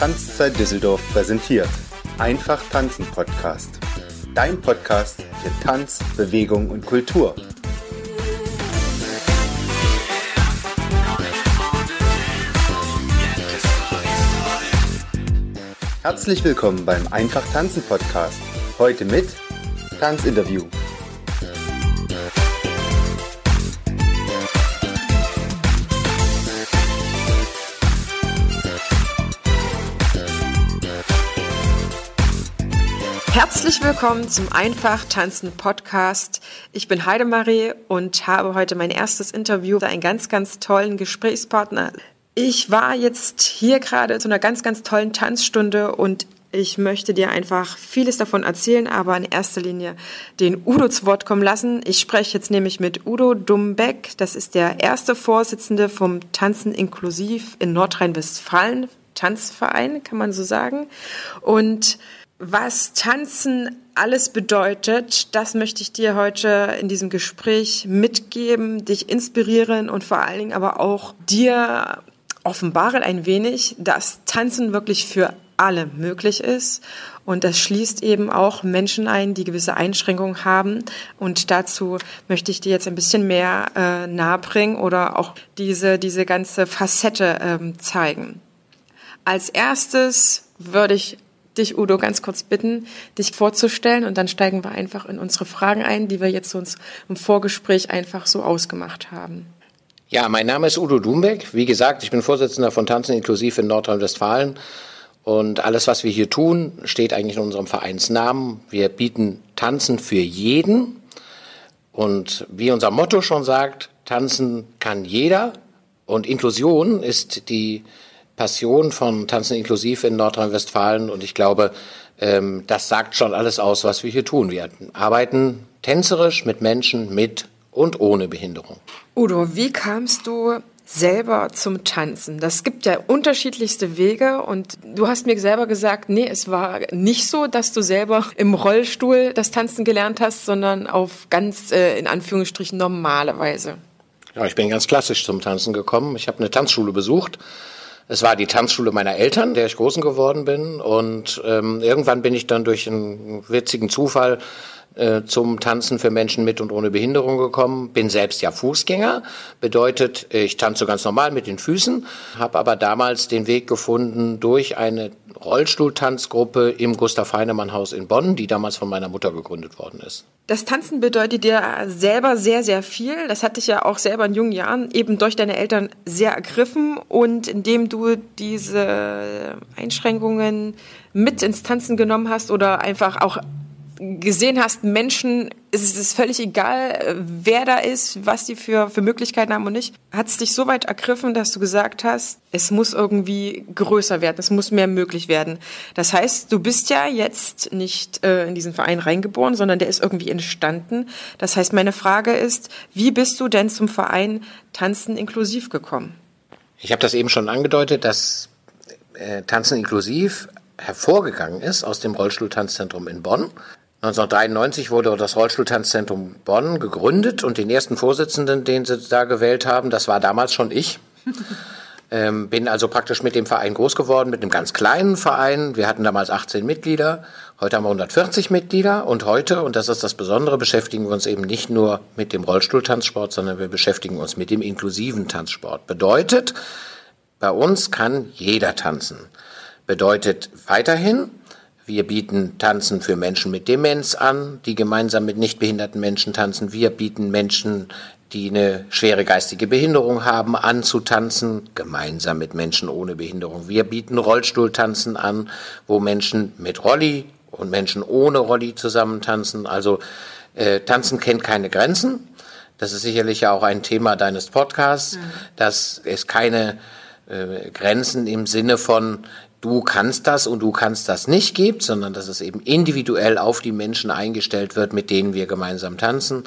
Tanzzeit Düsseldorf präsentiert. Einfach tanzen Podcast. Dein Podcast für Tanz, Bewegung und Kultur. Herzlich willkommen beim Einfach tanzen Podcast. Heute mit Tanzinterview. Herzlich willkommen zum Einfach tanzen Podcast. Ich bin Heidemarie und habe heute mein erstes Interview mit einem ganz, ganz tollen Gesprächspartner. Ich war jetzt hier gerade zu einer ganz, ganz tollen Tanzstunde und ich möchte dir einfach vieles davon erzählen, aber in erster Linie den Udo zu Wort kommen lassen. Ich spreche jetzt nämlich mit Udo Dumbeck. Das ist der erste Vorsitzende vom Tanzen inklusiv in Nordrhein-Westfalen. Tanzverein, kann man so sagen. Und was Tanzen alles bedeutet, das möchte ich dir heute in diesem Gespräch mitgeben, dich inspirieren und vor allen Dingen aber auch dir offenbaren ein wenig, dass Tanzen wirklich für alle möglich ist. Und das schließt eben auch Menschen ein, die gewisse Einschränkungen haben. Und dazu möchte ich dir jetzt ein bisschen mehr äh, nahebringen oder auch diese, diese ganze Facette ähm, zeigen. Als erstes würde ich dich, Udo, ganz kurz bitten, dich vorzustellen und dann steigen wir einfach in unsere Fragen ein, die wir jetzt uns im Vorgespräch einfach so ausgemacht haben. Ja, mein Name ist Udo Dumbeck. Wie gesagt, ich bin Vorsitzender von Tanzen inklusiv in Nordrhein-Westfalen. Und alles, was wir hier tun, steht eigentlich in unserem Vereinsnamen. Wir bieten Tanzen für jeden. Und wie unser Motto schon sagt, tanzen kann jeder. Und Inklusion ist die Passion von Tanzen inklusiv in Nordrhein-Westfalen und ich glaube, ähm, das sagt schon alles aus, was wir hier tun. Wir arbeiten tänzerisch mit Menschen mit und ohne Behinderung. Udo, wie kamst du selber zum Tanzen? Das gibt ja unterschiedlichste Wege und du hast mir selber gesagt, nee, es war nicht so, dass du selber im Rollstuhl das Tanzen gelernt hast, sondern auf ganz äh, in Anführungsstrichen normale Weise. Ja, ich bin ganz klassisch zum Tanzen gekommen. Ich habe eine Tanzschule besucht es war die Tanzschule meiner Eltern, der ich großen geworden bin. Und ähm, irgendwann bin ich dann durch einen witzigen Zufall äh, zum Tanzen für Menschen mit und ohne Behinderung gekommen. Bin selbst ja Fußgänger, bedeutet, ich tanze ganz normal mit den Füßen, habe aber damals den Weg gefunden durch eine Rollstuhltanzgruppe im Gustav Heinemann Haus in Bonn, die damals von meiner Mutter gegründet worden ist. Das Tanzen bedeutet dir selber sehr, sehr viel. Das hatte ich ja auch selber in jungen Jahren eben durch deine Eltern sehr ergriffen und indem du diese Einschränkungen mit ins Tanzen genommen hast oder einfach auch gesehen hast, Menschen, es ist völlig egal, wer da ist, was die für, für Möglichkeiten haben und nicht, hat es dich so weit ergriffen, dass du gesagt hast, es muss irgendwie größer werden, es muss mehr möglich werden. Das heißt, du bist ja jetzt nicht äh, in diesen Verein reingeboren, sondern der ist irgendwie entstanden. Das heißt, meine Frage ist, wie bist du denn zum Verein Tanzen inklusiv gekommen? Ich habe das eben schon angedeutet, dass äh, Tanzen inklusiv hervorgegangen ist aus dem Rollstuhltanzzentrum in Bonn. 1993 wurde das Rollstuhltanzzentrum Bonn gegründet und den ersten Vorsitzenden, den sie da gewählt haben, das war damals schon ich. ähm, bin also praktisch mit dem Verein groß geworden, mit einem ganz kleinen Verein. Wir hatten damals 18 Mitglieder, heute haben wir 140 Mitglieder und heute, und das ist das Besondere, beschäftigen wir uns eben nicht nur mit dem Rollstuhltanzsport, sondern wir beschäftigen uns mit dem inklusiven Tanzsport. Bedeutet, bei uns kann jeder tanzen. Bedeutet weiterhin, wir bieten Tanzen für Menschen mit Demenz an, die gemeinsam mit nicht behinderten Menschen tanzen. Wir bieten Menschen, die eine schwere geistige Behinderung haben, an zu tanzen, gemeinsam mit Menschen ohne Behinderung. Wir bieten Rollstuhltanzen an, wo Menschen mit Rolli und Menschen ohne Rolli zusammen tanzen. Also äh, Tanzen kennt keine Grenzen. Das ist sicherlich ja auch ein Thema deines Podcasts, mhm. dass es keine äh, Grenzen im Sinne von du kannst das und du kannst das nicht gibt, sondern dass es eben individuell auf die Menschen eingestellt wird, mit denen wir gemeinsam tanzen.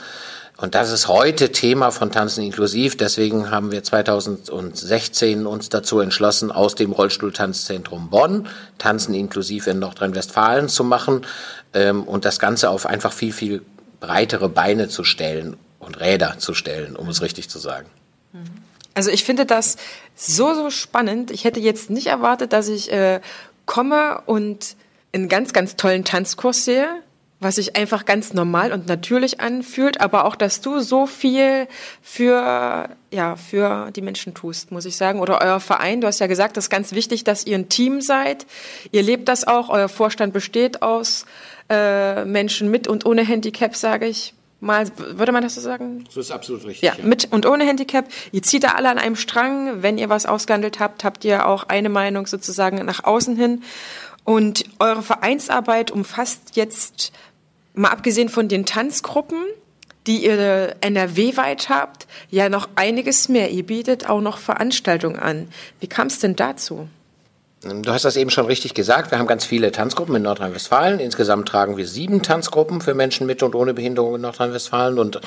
Und das ist heute Thema von Tanzen inklusiv. Deswegen haben wir 2016 uns dazu entschlossen, aus dem Rollstuhltanzzentrum Bonn Tanzen inklusiv in Nordrhein-Westfalen zu machen ähm, und das Ganze auf einfach viel, viel breitere Beine zu stellen und Räder zu stellen, um es richtig zu sagen. Also ich finde das so, so spannend. Ich hätte jetzt nicht erwartet, dass ich äh, komme und einen ganz, ganz tollen Tanzkurs sehe, was sich einfach ganz normal und natürlich anfühlt, aber auch, dass du so viel für, ja, für die Menschen tust, muss ich sagen. Oder euer Verein, du hast ja gesagt, das ist ganz wichtig, dass ihr ein Team seid. Ihr lebt das auch, euer Vorstand besteht aus äh, Menschen mit und ohne Handicap, sage ich mal, würde man das so sagen? So ist absolut richtig. Ja, ja, mit und ohne Handicap. Ihr zieht da alle an einem Strang. Wenn ihr was ausgehandelt habt, habt ihr auch eine Meinung sozusagen nach außen hin. Und eure Vereinsarbeit umfasst jetzt, mal abgesehen von den Tanzgruppen, die ihr NRW-weit habt, ja noch einiges mehr. Ihr bietet auch noch Veranstaltungen an. Wie kam es denn dazu? Du hast das eben schon richtig gesagt. Wir haben ganz viele Tanzgruppen in Nordrhein-Westfalen. Insgesamt tragen wir sieben Tanzgruppen für Menschen mit und ohne Behinderung in Nordrhein-Westfalen und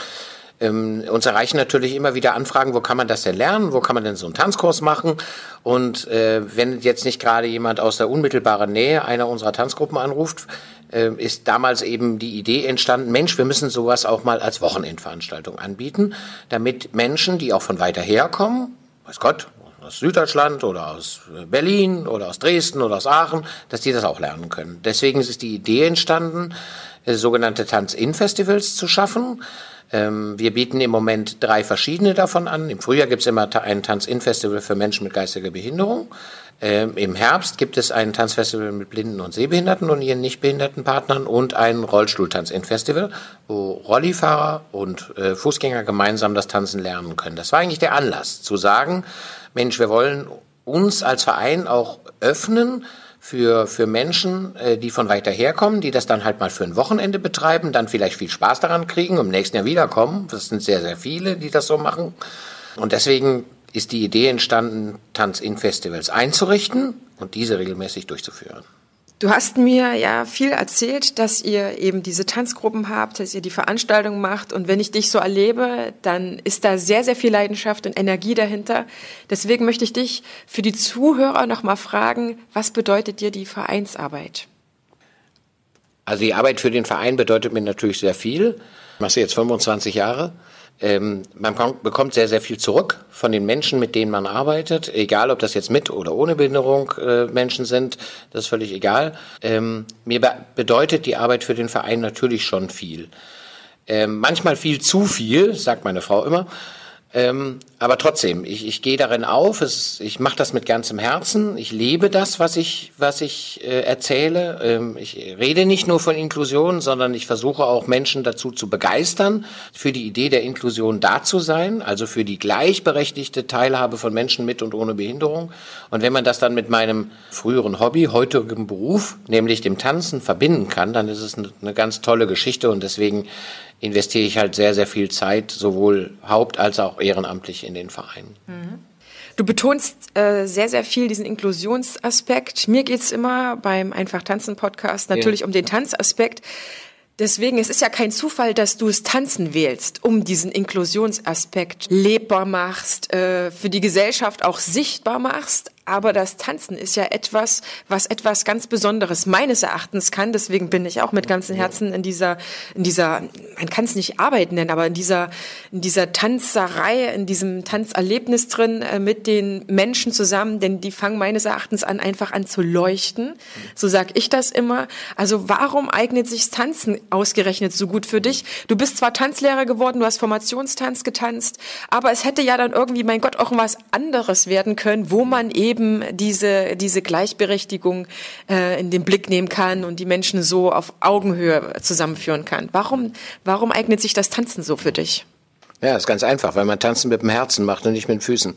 ähm, uns erreichen natürlich immer wieder Anfragen, wo kann man das denn lernen, wo kann man denn so einen Tanzkurs machen. Und äh, wenn jetzt nicht gerade jemand aus der unmittelbaren Nähe einer unserer Tanzgruppen anruft, äh, ist damals eben die Idee entstanden, Mensch, wir müssen sowas auch mal als Wochenendveranstaltung anbieten, damit Menschen, die auch von weiter her kommen, weiß Gott, aus Süddeutschland oder aus Berlin oder aus Dresden oder aus Aachen, dass die das auch lernen können. Deswegen ist die Idee entstanden, äh, sogenannte Tanz-In-Festivals zu schaffen. Ähm, wir bieten im Moment drei verschiedene davon an. Im Frühjahr gibt es immer ein Tanz-In-Festival für Menschen mit geistiger Behinderung. Ähm, Im Herbst gibt es ein Tanzfestival mit Blinden und Sehbehinderten und ihren nicht behinderten Partnern und ein Rollstuhltanz-In-Festival, wo Rollifahrer und äh, Fußgänger gemeinsam das Tanzen lernen können. Das war eigentlich der Anlass, zu sagen, Mensch, wir wollen uns als Verein auch öffnen für, für Menschen, äh, die von weiter herkommen, die das dann halt mal für ein Wochenende betreiben, dann vielleicht viel Spaß daran kriegen, im nächsten Jahr wiederkommen. Das sind sehr, sehr viele, die das so machen. Und deswegen ist die Idee entstanden, Tanz in Festivals einzurichten und diese regelmäßig durchzuführen. Du hast mir ja viel erzählt, dass ihr eben diese Tanzgruppen habt, dass ihr die Veranstaltungen macht. Und wenn ich dich so erlebe, dann ist da sehr, sehr viel Leidenschaft und Energie dahinter. Deswegen möchte ich dich für die Zuhörer nochmal fragen, was bedeutet dir die Vereinsarbeit? Also die Arbeit für den Verein bedeutet mir natürlich sehr viel. Ich mache jetzt 25 Jahre. Ähm, man bekommt sehr, sehr viel zurück von den Menschen, mit denen man arbeitet, egal ob das jetzt mit oder ohne Behinderung äh, Menschen sind, das ist völlig egal. Ähm, mir be bedeutet die Arbeit für den Verein natürlich schon viel. Ähm, manchmal viel zu viel, sagt meine Frau immer. Ähm, aber trotzdem, ich, ich gehe darin auf, es, ich mache das mit ganzem Herzen, ich lebe das, was ich, was ich äh, erzähle. Ähm, ich rede nicht nur von Inklusion, sondern ich versuche auch Menschen dazu zu begeistern, für die Idee der Inklusion da zu sein, also für die gleichberechtigte Teilhabe von Menschen mit und ohne Behinderung. Und wenn man das dann mit meinem früheren Hobby, heutigen Beruf, nämlich dem Tanzen, verbinden kann, dann ist es eine, eine ganz tolle Geschichte und deswegen investiere ich halt sehr, sehr viel Zeit, sowohl haupt- als auch ehrenamtlich in den Vereinen. Mhm. Du betonst äh, sehr, sehr viel diesen Inklusionsaspekt. Mir geht's immer beim Einfach Tanzen Podcast natürlich ja. um den Tanzaspekt. Deswegen, es ist ja kein Zufall, dass du es Tanzen wählst, um diesen Inklusionsaspekt lebbar machst, äh, für die Gesellschaft auch sichtbar machst, aber das Tanzen ist ja etwas, was etwas ganz Besonderes meines Erachtens kann. Deswegen bin ich auch mit ganzem Herzen in dieser, in dieser, man kann es nicht Arbeit nennen, aber in dieser, in dieser Tanzerei, in diesem Tanzerlebnis drin äh, mit den Menschen zusammen, denn die fangen meines Erachtens an, einfach an zu leuchten. So sag ich das immer. Also warum eignet sich Tanzen ausgerechnet so gut für dich? Du bist zwar Tanzlehrer geworden, du hast Formationstanz getanzt, aber es hätte ja dann irgendwie, mein Gott, auch was anderes werden können, wo man eben eben diese, diese Gleichberechtigung äh, in den Blick nehmen kann und die Menschen so auf Augenhöhe zusammenführen kann. Warum, warum eignet sich das Tanzen so für dich? Ja, ist ganz einfach, weil man Tanzen mit dem Herzen macht und nicht mit den Füßen.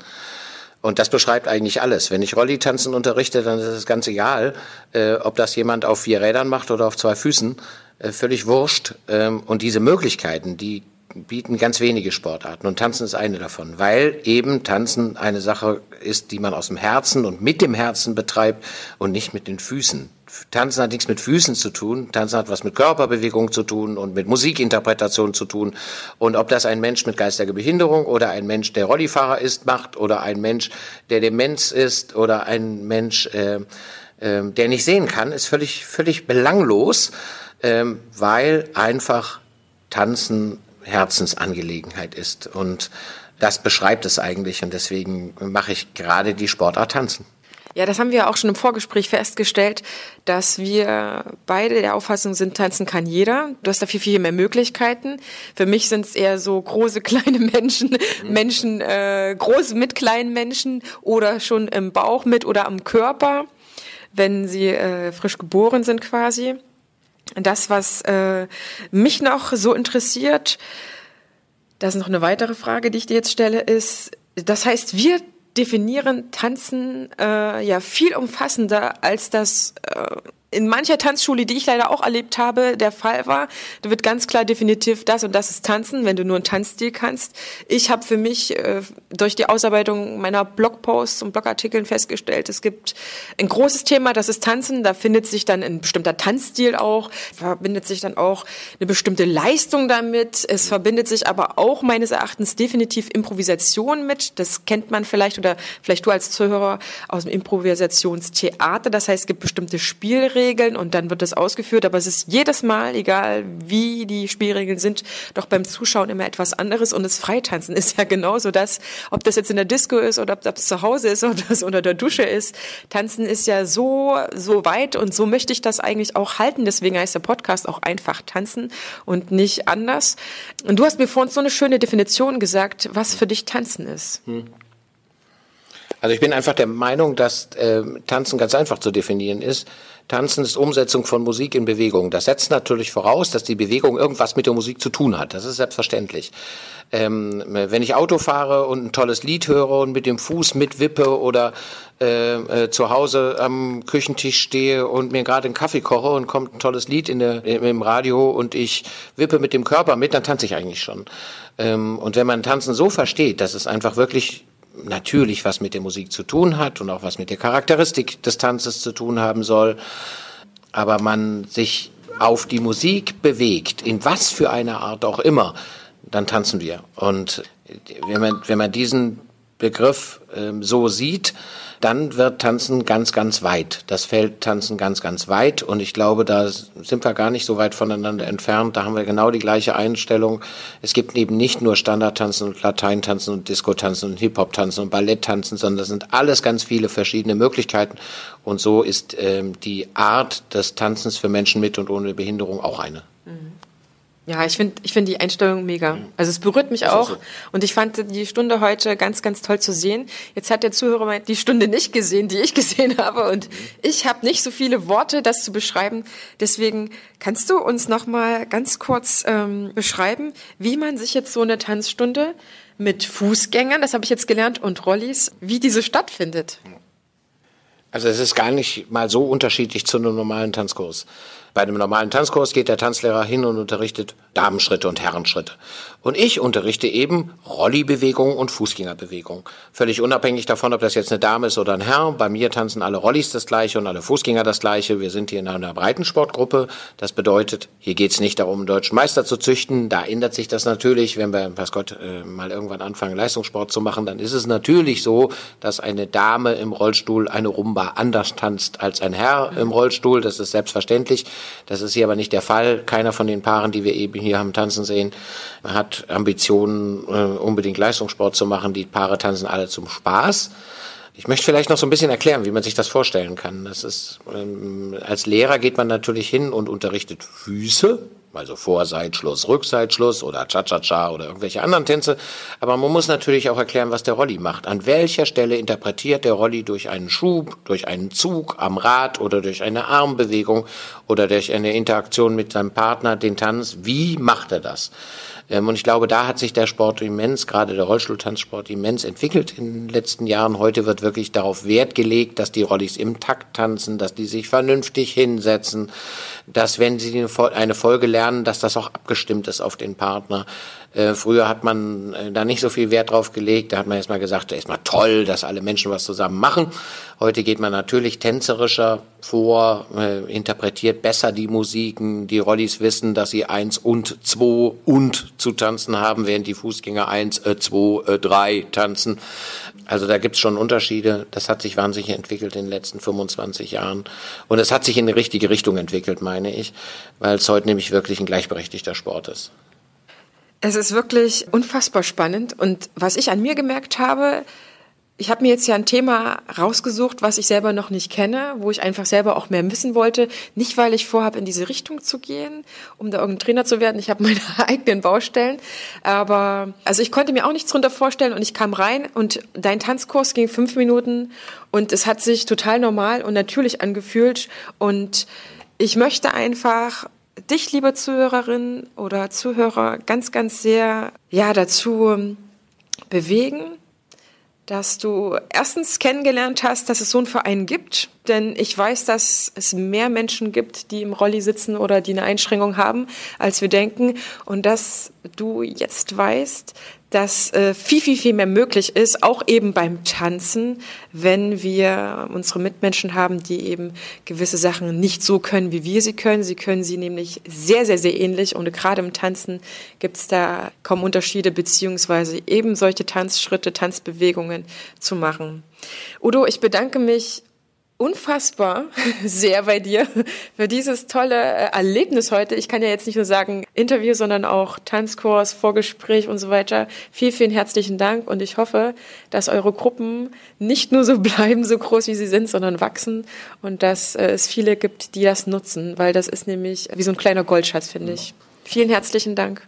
Und das beschreibt eigentlich alles. Wenn ich Rolli-Tanzen unterrichte, dann ist es ganz egal, äh, ob das jemand auf vier Rädern macht oder auf zwei Füßen. Äh, völlig wurscht. Ähm, und diese Möglichkeiten, die bieten ganz wenige Sportarten und Tanzen ist eine davon, weil eben Tanzen eine Sache ist, die man aus dem Herzen und mit dem Herzen betreibt und nicht mit den Füßen. Tanzen hat nichts mit Füßen zu tun, Tanzen hat was mit Körperbewegung zu tun und mit Musikinterpretation zu tun. Und ob das ein Mensch mit geistiger Behinderung oder ein Mensch, der Rollifahrer ist, macht oder ein Mensch, der Demenz ist oder ein Mensch, äh, äh, der nicht sehen kann, ist völlig, völlig belanglos, äh, weil einfach Tanzen Herzensangelegenheit ist. Und das beschreibt es eigentlich und deswegen mache ich gerade die Sportart Tanzen. Ja, das haben wir auch schon im Vorgespräch festgestellt, dass wir beide der Auffassung sind, tanzen kann jeder. Du hast da viel, viel mehr Möglichkeiten. Für mich sind es eher so große, kleine Menschen. Menschen, äh, große mit kleinen Menschen oder schon im Bauch mit oder am Körper, wenn sie äh, frisch geboren sind quasi. Das, was äh, mich noch so interessiert, das ist noch eine weitere Frage, die ich dir jetzt stelle, ist, das heißt, wir definieren Tanzen äh, ja viel umfassender, als das äh, in mancher Tanzschule, die ich leider auch erlebt habe, der Fall war. Da wird ganz klar definitiv das und das ist Tanzen, wenn du nur einen Tanzstil kannst. Ich habe für mich äh, durch die Ausarbeitung meiner Blogposts und Blogartikeln festgestellt, es gibt ein großes Thema, das ist Tanzen. Da findet sich dann ein bestimmter Tanzstil auch, verbindet sich dann auch eine bestimmte Leistung damit. Es verbindet sich aber auch meines Erachtens definitiv Improvisation mit. Das kennt man vielleicht oder vielleicht du als Zuhörer aus dem Improvisationstheater. Das heißt, es gibt bestimmte Spielregeln Spielregeln und dann wird das ausgeführt, aber es ist jedes Mal, egal wie die Spielregeln sind, doch beim Zuschauen immer etwas anderes und das Freitanzen ist ja genauso das, ob das jetzt in der Disco ist oder ob das zu Hause ist oder das unter der Dusche ist. Tanzen ist ja so, so weit und so möchte ich das eigentlich auch halten. Deswegen heißt der Podcast auch einfach tanzen und nicht anders. Und du hast mir vorhin so eine schöne Definition gesagt, was für dich tanzen ist. Hm. Also ich bin einfach der Meinung, dass äh, Tanzen ganz einfach zu definieren ist. Tanzen ist Umsetzung von Musik in Bewegung. Das setzt natürlich voraus, dass die Bewegung irgendwas mit der Musik zu tun hat. Das ist selbstverständlich. Ähm, wenn ich Auto fahre und ein tolles Lied höre und mit dem Fuß mitwippe oder äh, äh, zu Hause am Küchentisch stehe und mir gerade einen Kaffee koche und kommt ein tolles Lied in der, im Radio und ich wippe mit dem Körper mit, dann tanze ich eigentlich schon. Ähm, und wenn man Tanzen so versteht, dass es einfach wirklich natürlich was mit der Musik zu tun hat und auch was mit der Charakteristik des Tanzes zu tun haben soll, aber man sich auf die Musik bewegt, in was für einer Art auch immer, dann tanzen wir. Und wenn man, wenn man diesen Begriff äh, so sieht, dann wird Tanzen ganz, ganz weit. Das Feld Tanzen ganz, ganz weit. Und ich glaube, da sind wir gar nicht so weit voneinander entfernt. Da haben wir genau die gleiche Einstellung. Es gibt eben nicht nur Standardtanzen und Lateintanzen und Disco-Tanzen und Hip-Hop-Tanzen und Ballett-Tanzen, sondern das sind alles ganz viele verschiedene Möglichkeiten. Und so ist ähm, die Art des Tanzens für Menschen mit und ohne Behinderung auch eine. Mhm. Ja, ich finde ich find die Einstellung mega. Also es berührt mich auch. So. Und ich fand die Stunde heute ganz, ganz toll zu sehen. Jetzt hat der Zuhörer die Stunde nicht gesehen, die ich gesehen habe. Und ich habe nicht so viele Worte, das zu beschreiben. Deswegen kannst du uns noch mal ganz kurz ähm, beschreiben, wie man sich jetzt so eine Tanzstunde mit Fußgängern, das habe ich jetzt gelernt, und Rollis, wie diese stattfindet. Also es ist gar nicht mal so unterschiedlich zu einem normalen Tanzkurs. Bei einem normalen Tanzkurs geht der Tanzlehrer hin und unterrichtet Damenschritte und Herrenschritte. Und ich unterrichte eben Rollibewegung und Fußgängerbewegung. Völlig unabhängig davon, ob das jetzt eine Dame ist oder ein Herr. Bei mir tanzen alle Rollis das Gleiche und alle Fußgänger das Gleiche. Wir sind hier in einer Breitensportgruppe. Das bedeutet, hier geht es nicht darum, einen deutschen Meister zu züchten. Da ändert sich das natürlich. Wenn wir, was Gott, äh, mal irgendwann anfangen, Leistungssport zu machen, dann ist es natürlich so, dass eine Dame im Rollstuhl eine Rumba anders tanzt als ein Herr im Rollstuhl. Das ist selbstverständlich. Das ist hier aber nicht der Fall. Keiner von den Paaren, die wir eben hier haben tanzen sehen, hat Ambitionen, äh, unbedingt Leistungssport zu machen. Die Paare tanzen alle zum Spaß. Ich möchte vielleicht noch so ein bisschen erklären, wie man sich das vorstellen kann. Das ist, ähm, als Lehrer geht man natürlich hin und unterrichtet Füße, also Vorseitschluss, Rückseitschluss oder Cha-Cha-Cha oder irgendwelche anderen Tänze. Aber man muss natürlich auch erklären, was der Rolli macht. An welcher Stelle interpretiert der Rolli durch einen Schub, durch einen Zug am Rad oder durch eine Armbewegung oder durch eine Interaktion mit seinem Partner den Tanz? Wie macht er das? Ähm, und ich glaube, da hat sich der Sport immens, gerade der Rollstuhltanzsport immens entwickelt in den letzten Jahren. Heute wird wirklich darauf Wert gelegt, dass die Rollis im Takt tanzen, dass die sich vernünftig hinsetzen, dass wenn sie eine Folge lernen, dass das auch abgestimmt ist auf den Partner. Äh, früher hat man äh, da nicht so viel Wert drauf gelegt. Da hat man erstmal gesagt, erstmal toll, dass alle Menschen was zusammen machen. Heute geht man natürlich tänzerischer vor, äh, interpretiert besser die Musiken. Die Rollis wissen, dass sie eins und zwei und zu tanzen haben, während die Fußgänger eins, äh, zwei, äh, drei tanzen. Also da gibt's schon Unterschiede. Das hat sich wahnsinnig entwickelt in den letzten 25 Jahren. Und es hat sich in die richtige Richtung entwickelt, meine ich, weil es heute nämlich wirklich ein gleichberechtigter Sport ist. Es ist wirklich unfassbar spannend. Und was ich an mir gemerkt habe, ich habe mir jetzt ja ein Thema rausgesucht, was ich selber noch nicht kenne, wo ich einfach selber auch mehr wissen wollte. Nicht, weil ich vorhabe, in diese Richtung zu gehen, um da irgendein Trainer zu werden. Ich habe meine eigenen Baustellen. Aber also ich konnte mir auch nichts drunter vorstellen und ich kam rein und dein Tanzkurs ging fünf Minuten und es hat sich total normal und natürlich angefühlt. Und ich möchte einfach dich, liebe Zuhörerin oder Zuhörer, ganz, ganz sehr ja dazu bewegen dass du erstens kennengelernt hast, dass es so einen Verein gibt, denn ich weiß, dass es mehr Menschen gibt, die im Rolli sitzen oder die eine Einschränkung haben, als wir denken. Und dass du jetzt weißt, dass äh, viel, viel, viel mehr möglich ist, auch eben beim Tanzen, wenn wir unsere Mitmenschen haben, die eben gewisse Sachen nicht so können, wie wir sie können. Sie können sie nämlich sehr, sehr, sehr ähnlich und gerade im Tanzen gibt es da kaum Unterschiede, beziehungsweise eben solche Tanzschritte, Tanzbewegungen zu machen. Udo, ich bedanke mich unfassbar sehr bei dir für dieses tolle äh, Erlebnis heute. Ich kann ja jetzt nicht nur sagen Interview, sondern auch Tanzkurs, Vorgespräch und so weiter. Vielen, vielen herzlichen Dank und ich hoffe, dass eure Gruppen nicht nur so bleiben, so groß wie sie sind, sondern wachsen und dass äh, es viele gibt, die das nutzen, weil das ist nämlich wie so ein kleiner Goldschatz, finde ich. Vielen herzlichen Dank.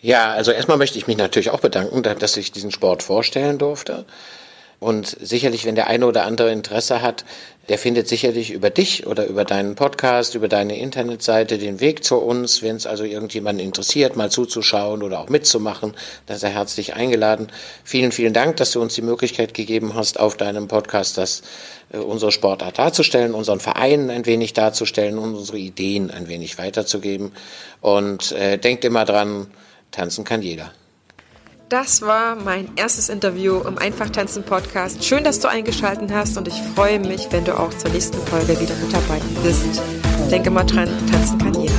Ja, also erstmal möchte ich mich natürlich auch bedanken, dass ich diesen Sport vorstellen durfte. Und sicherlich, wenn der eine oder andere Interesse hat, der findet sicherlich über dich oder über deinen Podcast, über deine Internetseite den Weg zu uns. Wenn es also irgendjemanden interessiert, mal zuzuschauen oder auch mitzumachen, dann sei herzlich eingeladen. Vielen, vielen Dank, dass du uns die Möglichkeit gegeben hast, auf deinem Podcast das, äh, unsere Sportart darzustellen, unseren Verein ein wenig darzustellen und unsere Ideen ein wenig weiterzugeben. Und äh, denkt immer dran, tanzen kann jeder. Das war mein erstes Interview im Einfachtanzen Podcast. Schön, dass du eingeschaltet hast und ich freue mich, wenn du auch zur nächsten Folge wieder mit dabei bist. Denke mal dran, tanzen kann jeder.